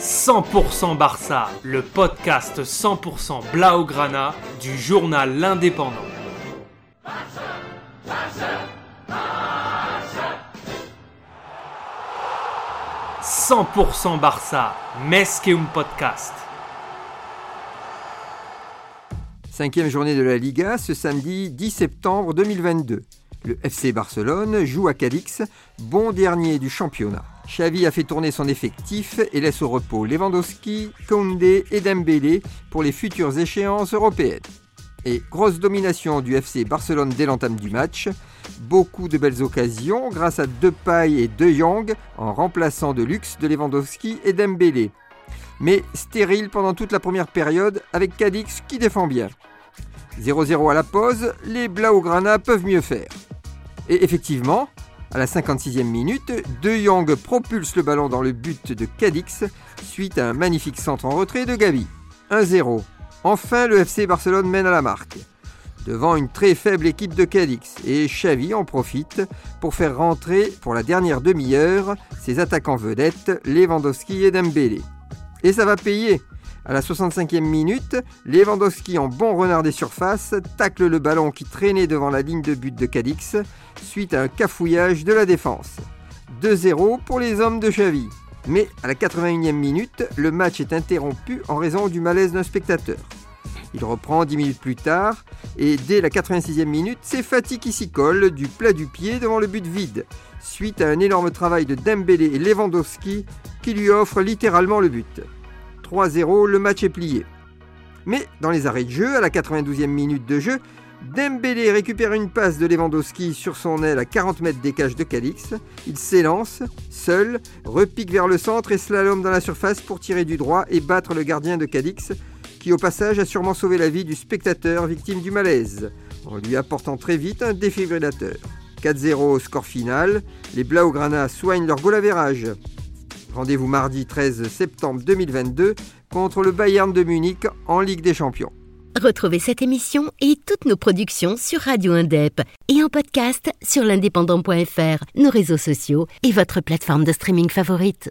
100% Barça, le podcast 100% Blaugrana du journal L'Indépendant. 100% Barça, Mesqueum Podcast. Cinquième journée de la Liga, ce samedi 10 septembre 2022. Le FC Barcelone joue à Cadix, bon dernier du championnat. Xavi a fait tourner son effectif et laisse au repos Lewandowski, Koundé et Dembélé pour les futures échéances européennes. Et grosse domination du FC Barcelone dès l'entame du match. Beaucoup de belles occasions grâce à Depay et De Jong en remplaçant de luxe de Lewandowski et Dembélé. Mais stérile pendant toute la première période avec Cadix qui défend bien. 0-0 à la pause, les Blaugrana peuvent mieux faire. Et effectivement, à la 56e minute, De Jong propulse le ballon dans le but de Cadix suite à un magnifique centre en retrait de Gavi. 1-0. Enfin, le FC Barcelone mène à la marque. Devant une très faible équipe de Cadix, et Xavi en profite pour faire rentrer pour la dernière demi-heure ses attaquants vedettes Lewandowski et Dembélé. Et ça va payer à la 65e minute, Lewandowski en bon renard des surfaces tacle le ballon qui traînait devant la ligne de but de Cadix suite à un cafouillage de la défense. 2-0 pour les hommes de Xavi. Mais à la 81e minute, le match est interrompu en raison du malaise d'un spectateur. Il reprend 10 minutes plus tard et dès la 86e minute, c'est Fatih qui s'y colle du plat du pied devant le but vide, suite à un énorme travail de Dembélé et Lewandowski qui lui offrent littéralement le but. 3-0, le match est plié. Mais dans les arrêts de jeu, à la 92e minute de jeu, Dembélé récupère une passe de Lewandowski sur son aile à 40 mètres des cages de Calix. Il s'élance, seul, repique vers le centre et slalom dans la surface pour tirer du droit et battre le gardien de Cadix, qui au passage a sûrement sauvé la vie du spectateur victime du malaise, en lui apportant très vite un défibrillateur. 4-0 score final, les Blaugrana soignent leur goal Rendez-vous mardi 13 septembre 2022 contre le Bayern de Munich en Ligue des Champions. Retrouvez cette émission et toutes nos productions sur Radio Indep et en podcast sur l'indépendant.fr, nos réseaux sociaux et votre plateforme de streaming favorite.